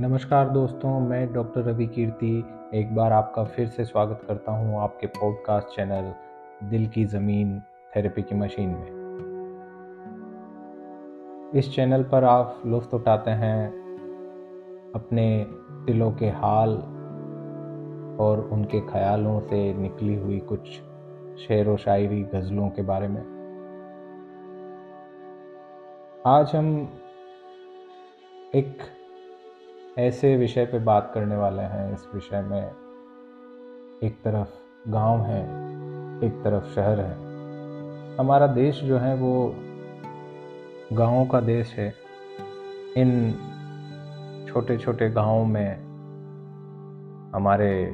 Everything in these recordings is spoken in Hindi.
नमस्कार दोस्तों, मैं डॉक्टर रवि कीर्ति एक बार आपका फिर से स्वागत करता हूँ आपके पॉडकास्ट चैनल दिल की ज़मीन थेरेपी की मशीन में। इस चैनल पर आप लुफ्त उठाते हैं अपने दिलों के हाल और उनके ख्यालों से निकली हुई कुछ शेर व शायरी गज़लों के बारे में। आज हम एक ऐसे विषय पे बात करने वाले हैं। इस विषय में एक तरफ़ गाँव है, एक तरफ़ शहर है। हमारा देश जो है वो गाँवों का देश है। इन छोटे छोटे गाँवों में हमारे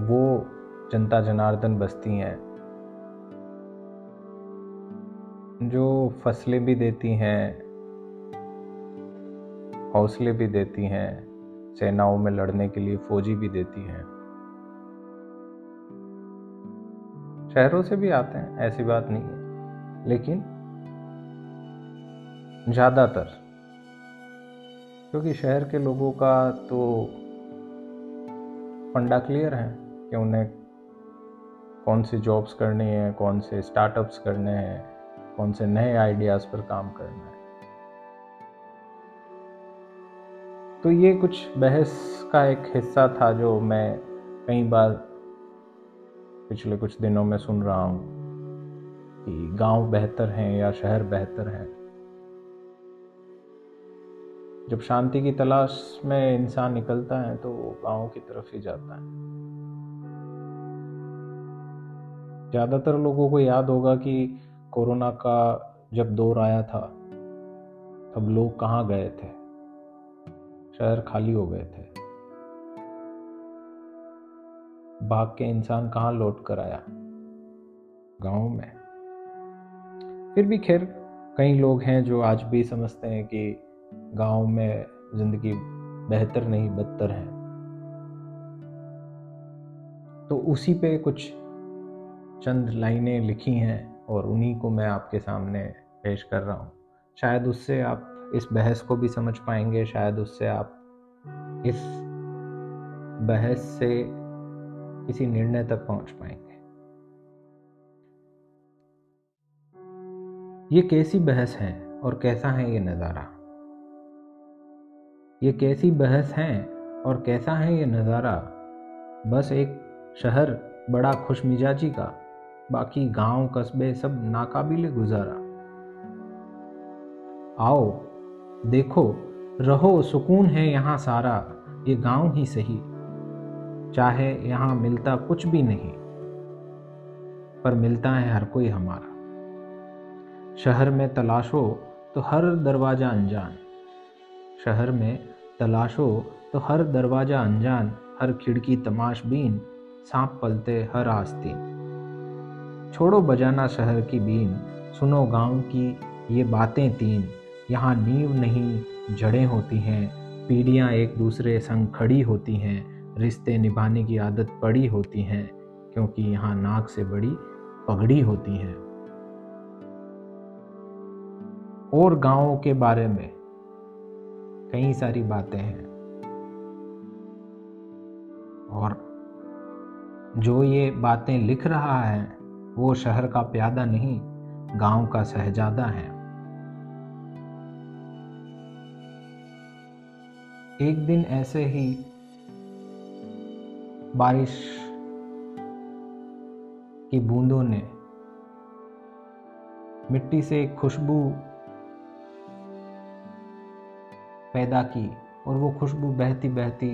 वो जनता जनार्दन बसती हैं, जो फ़सलें भी देती हैं हौसले भी देती हैं, सेनाओं में लड़ने के लिए फौजी भी देती हैं। शहरों से भी आते हैं, ऐसी बात नहीं है। लेकिन ज़्यादातर, क्योंकि शहर के लोगों का तो फंडा क्लियर है कि उन्हें कौन सी जॉब्स करनी है, कौन से स्टार्टअप्स करने हैं, कौन से नए आइडियाज़ पर काम करना है। तो ये कुछ बहस का एक हिस्सा था जो मैं कई बार पिछले कुछ दिनों में सुन रहा हूँ कि गाँव बेहतर हैं या शहर बेहतर है। जब शांति की तलाश में इंसान निकलता है तो वो गाँव की तरफ़ ही जाता है। ज़्यादातर लोगों को याद होगा कि कोरोना का जब दौर आया था, तब लोग कहाँ गए थे? शहर खाली हो गए थे। भाग के इंसान कहाँ लौट कर आया? गाँव में। फिर भी खैर, कई लोग हैं जो आज भी समझते हैं कि गाँव में ज़िंदगी बेहतर नहीं, बदतर है। तो उसी पे कुछ चंद लाइनें लिखी हैं और उन्हीं को मैं आपके सामने पेश कर रहा हूँ। शायद उससे आप इस बहस को भी समझ पाएँगे, शायद उससे आप इस बहस से किसी निर्णय तक पहुँच पाएँगे। ये कैसी बहस है और कैसा है ये नज़ारा? ये कैसी बहस है और कैसा है ये नज़ारा? बस एक शहर, बड़ा खुशमिजाजी का, बाकी गाँव, कस्बे सब नाकाबिल गुजारा। आओ देखो, रहो, सुकून है यहाँ सारा, ये गाँव ही सही। चाहे यहाँ मिलता कुछ भी नहीं, पर मिलता है हर कोई हमारा। शहर में तलाशो तो हर दरवाज़ा अनजान। शहर में तलाशो तो हर दरवाज़ा अनजान, हर खिड़की तमाशबीन सांप पलते हर आस्तीन। छोड़ो बजाना शहर की बीन, सुनो गाँव की ये बातें तीन। यहाँ नींव नहीं, जड़ें होती हैं, पीढ़ियाँ एक दूसरे संग खड़ी होती हैं, रिश्ते निभाने की आदत पड़ी होती हैं, क्योंकि यहाँ नाक से बड़ी पगड़ी होती है। और गाँवों के बारे में कई सारी बातें हैं। और जो ये बातें लिख रहा है, वो शहर का प्यादा नहीं, गाँव का सहजादा है। एक दिन ऐसे ही बारिश की बूंदों ने मिट्टी से एक खुशबू पैदा की और वो खुशबू बहती बहती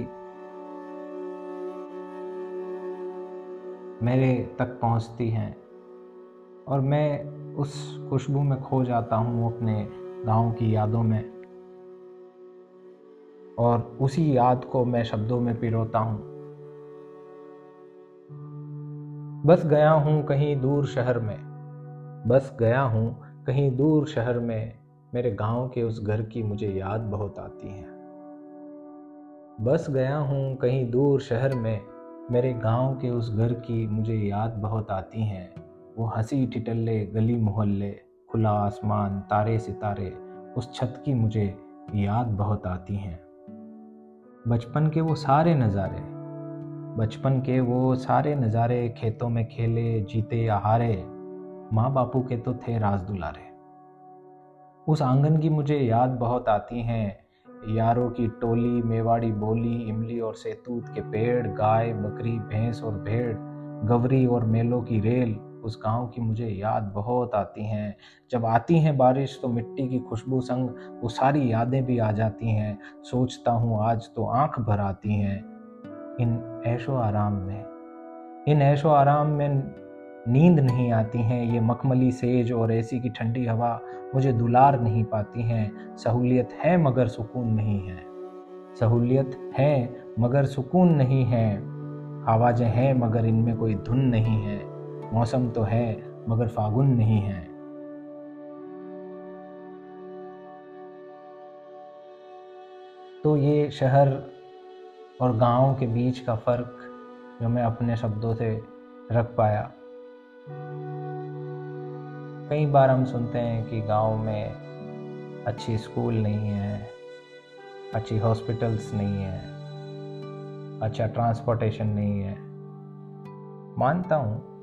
मेरे तक पहुँचती हैं। और मैं उस खुशबू में खो जाता हूँ अपने गाँव की यादों में। और उसी याद को मैं शब्दों में पिरोता हूँ। बस गया हूँ कहीं दूर शहर में, बस गया हूँ कहीं दूर शहर में, मेरे गाँव के उस घर की मुझे याद बहुत आती है। बस गया हूँ कहीं दूर शहर में, मेरे गाँव के उस घर की मुझे याद बहुत आती हैं। वो हँसी ठिटल्ले गली मोहल्ले, खुला आसमान, तारे सितारे, उस छत की मुझे याद बहुत आती हैं। बचपन के वो सारे नज़ारे, बचपन के वो सारे नज़ारे, खेतों में खेले, जीते या हारे माँ बापू के तो थे राज दुलारे। उस आँगन की मुझे याद बहुत आती हैं। यारों की टोली, मेवाड़ी बोली, इमली और सेतूत के पेड़, गाय, बकरी, भैंस और भेड़, गवरी और मेलों की रेल उस गाँव की मुझे याद बहुत आती हैं। जब आती हैं बारिश तो मिट्टी की खुशबू संग वो सारी यादें भी आ जाती हैं। सोचता हूँ आज तो आँख भर आती हैं। इन ऐशो आराम में, इन ऐशो आराम में नींद नहीं आती हैं। ये मखमली सेज और एसी की ठंडी हवा मुझे दुलार नहीं पाती हैं। सहूलियत है मगर सुकून नहीं है। सहूलियत है मगर सुकून नहीं है। आवाज़ें हैं मगर इनमें कोई धुन नहीं है। मौसम तो है, मगर फागुन नहीं है। तो ये शहर और गाँव के बीच का फ़र्क जो मैं अपने शब्दों से रख पाया। कई बार हम सुनते हैं कि गाँव में अच्छी स्कूल नहीं है, अच्छी हॉस्पिटल्स नहीं है अच्छा ट्रांसपोर्टेशन नहीं है। मानता हूँ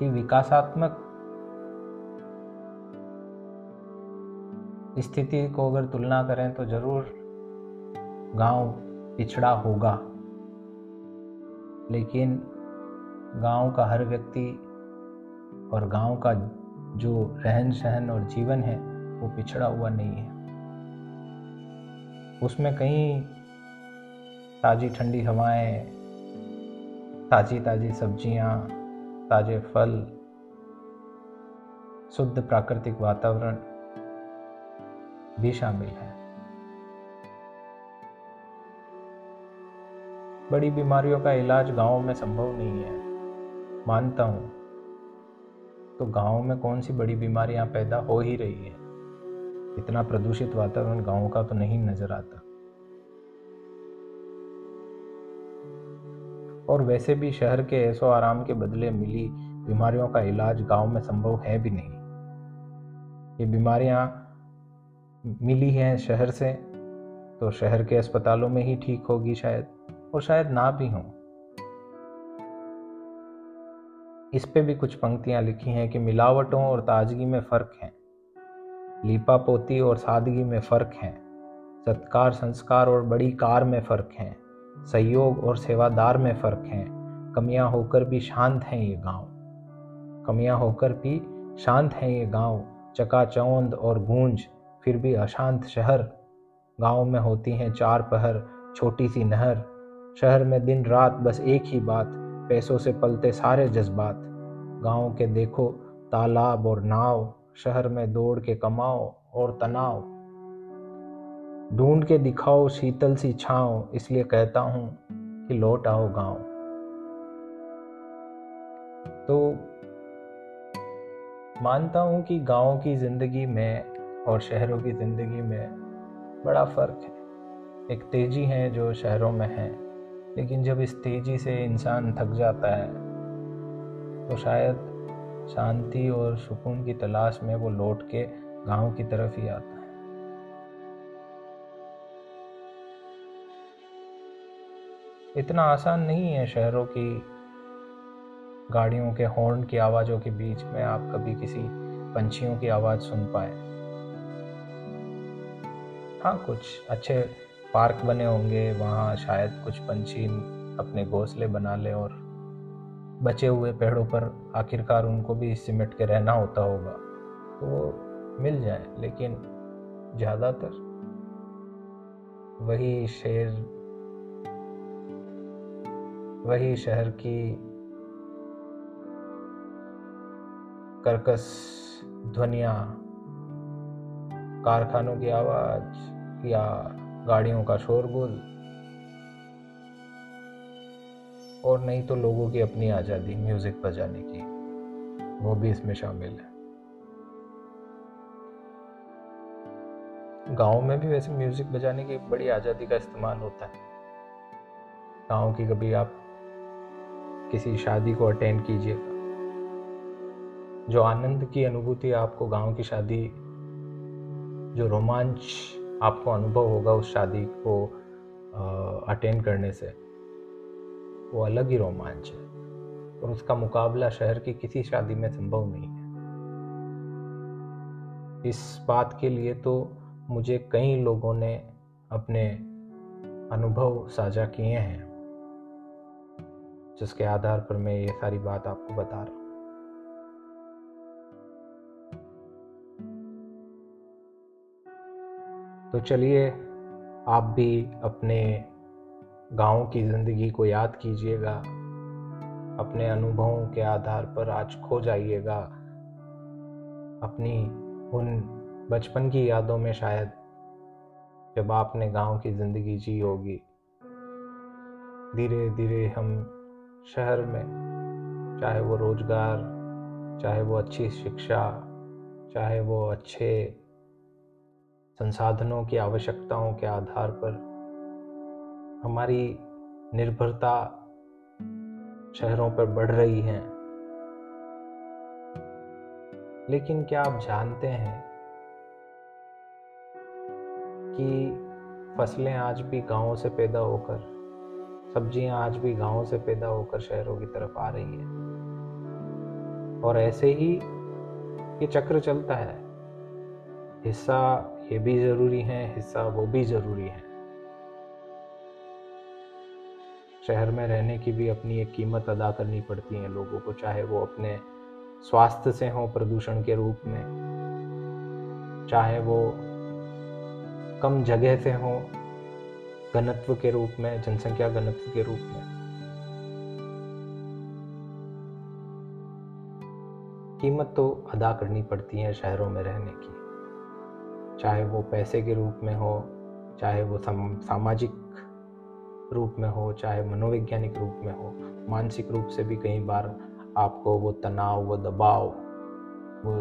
कि विकासात्मक स्थिति को अगर तुलना करें तो ज़रूर गाँव पिछड़ा होगा। लेकिन गाँव का हर व्यक्ति और गाँव का जो रहन सहन और जीवन है, वो पिछड़ा हुआ नहीं है। उसमें कहीं ताज़ी ठंडी हवाएँ ताज़ी ताज़ी सब्ज़ियाँ ताज़े फल, शुद्ध प्राकृतिक वातावरण भी शामिल है। बड़ी बीमारियों का इलाज गाँव में संभव नहीं है। मानता हूँ तो गाँव में कौन सी बड़ी बीमारियाँ पैदा हो ही रही है? इतना प्रदूषित वातावरण गाँव का तो नहीं नज़र आता। और वैसे भी शहर के ऐसो आराम के बदले मिली बीमारियों का इलाज गाँव में संभव है भी नहीं। ये बीमारियाँ मिली हैं शहर से तो शहर के अस्पतालों में ही ठीक होगी शायद, और शायद ना भी हों। इस पे भी कुछ पंक्तियाँ लिखी हैं कि मिलावटों और ताजगी में फ़र्क है। लीपा पोती और सादगी में फ़र्क है। सत्कार, संस्कार और बड़ी कार में फ़र्क है। सहयोग और सेवादार में फ़र्क है। कमियाँ होकर भी शांत हैं ये गाँव। कमियाँ होकर भी शांत हैं ये गाँव। चकाचौंध और गूंज, फिर भी अशांत शहर। गाँव में होती हैं चार पहर, छोटी सी नहर। शहर में दिन रात बस एक ही बात, पैसों से पलते सारे जज्बात। गाँव के देखो, तालाब और नाव। शहर में दौड़ के कमाओ और तनाव। ढूंढ के दिखाओ शीतल सी छाओ इसलिए कहता हूँ कि लौट आओ गाँव। तो मानता हूँ कि गाँव की ज़िंदगी में और शहरों की ज़िंदगी में बड़ा फ़र्क है। एक तेज़ी है जो शहरों में है, लेकिन जब इस तेज़ी से इंसान थक जाता है तो शायद शांति और सुकून की तलाश में वो लौट के गाँव की तरफ़ ही आता है। इतना आसान नहीं है शहरों की गाड़ियों के हॉर्न की आवाज़ों के बीच में आप कभी किसी पंछियों की आवाज़ सुन पाए। हाँ कुछ अच्छे पार्क बने होंगे, वहाँ शायद कुछ पंछी अपने घोंसले बना लें और बचे हुए पेड़ों पर आखिरकार उनको भी सिमट के रहना होता होगा तो वो मिल जाए, लेकिन ज़्यादातर वही शेर वही शहर की कर्कश ध्वनिया, कारखानों की आवाज़ या गाड़ियों का शोरगुल। और नहीं तो लोगों की अपनी आज़ादी, म्यूज़िक बजाने की। वो भी इसमें शामिल है। गाँव में भी वैसे म्यूज़िक बजाने की बड़ी आज़ादी का इस्तेमाल होता है। गाँव की कभी आप किसी शादी को अटेंड कीजिएगा। जो आनंद की अनुभूति आपको गाँव की शादी, जो रोमांच आपको अनुभव होगा उस शादी को अटेंड करने से, वो अलग ही रोमांच है। और उसका मुकाबला शहर की किसी शादी में संभव नहीं है। इस बात के लिए तो मुझे कई लोगों ने अपने अनुभव साझा किए हैं। जिसके आधार पर मैं ये सारी बात आपको बता रहा हूँ। तो चलिए, आप भी अपने गाँव की ज़िंदगी को याद कीजिएगा, अपने अनुभवों के आधार पर आज खो जाइएगा, अपनी उन बचपन की यादों में शायद जब आपने गाँव की ज़िंदगी जी होगी। धीरे धीरे हम शहर में, चाहे वो रोज़गार, चाहे वो अच्छी शिक्षा, चाहे वो अच्छे संसाधनों की आवश्यकताओं के आधार पर, हमारी निर्भरता शहरों पर बढ़ रही है। लेकिन क्या आप जानते हैं कि फ़सलें आज भी गाँवों से पैदा होकर सब्ज़ियाँ आज भी गाँवों से पैदा होकर शहरों की तरफ़ आ रही है। और ऐसे ही ये चक्र चलता है। हिस्सा ये भी ज़रूरी है, हिस्सा वो भी ज़रूरी है। शहर में रहने की भी अपनी एक कीमत अदा करनी पड़ती है लोगों को, चाहे वो अपने स्वास्थ्य से हो प्रदूषण के रूप में, चाहे वो कम जगह से हो घनत्व के रूप में जनसंख्या घनत्व के रूप में। कीमत तो अदा करनी पड़ती है शहरों में रहने की। चाहे वो पैसे के रूप में हो चाहे वो सम, सामाजिक रूप में हो चाहे मनोवैज्ञानिक रूप में हो मानसिक रूप से भी कई बार आपको वो तनाव वो दबाव वो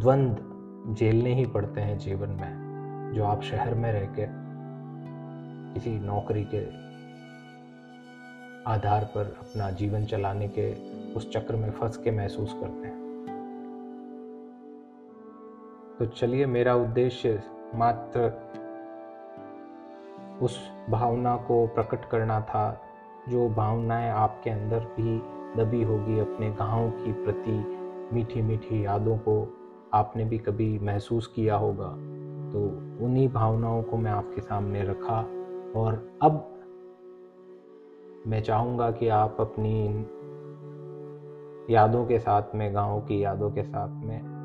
द्वंद झेलने ही पड़ते हैं जीवन में जो आप शहर में रह के किसी नौकरी के आधार पर अपना जीवन चलाने के उस चक्र में फंस के महसूस करते हैं। तो चलिए मेरा उद्देश्य मात्र उस भावना को प्रकट करना था, जो भावनाएँ आपके अंदर भी दबी होगी अपने गाँव की प्रति मीठी मीठी यादों को आपने भी कभी महसूस किया होगा। तो उन्हीं भावनाओं को मैं आपके सामने रखा। और अब मैं चाहूँगा कि आप अपनी यादों के साथ में, गाँव की यादों के साथ में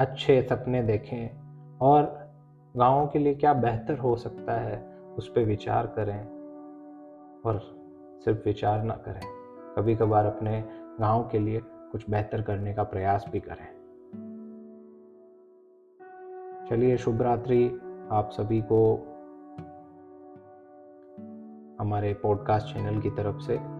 अच्छे सपने देखें और गाँव के लिए क्या बेहतर हो सकता है उस पर विचार करें और सिर्फ़ विचार ना करें। कभी कभार अपने गाँव के लिए कुछ बेहतर करने का प्रयास भी करें। चलिए शुभ रात्रि। आप सभी को हमारे पॉडकास्ट चैनल की तरफ़ से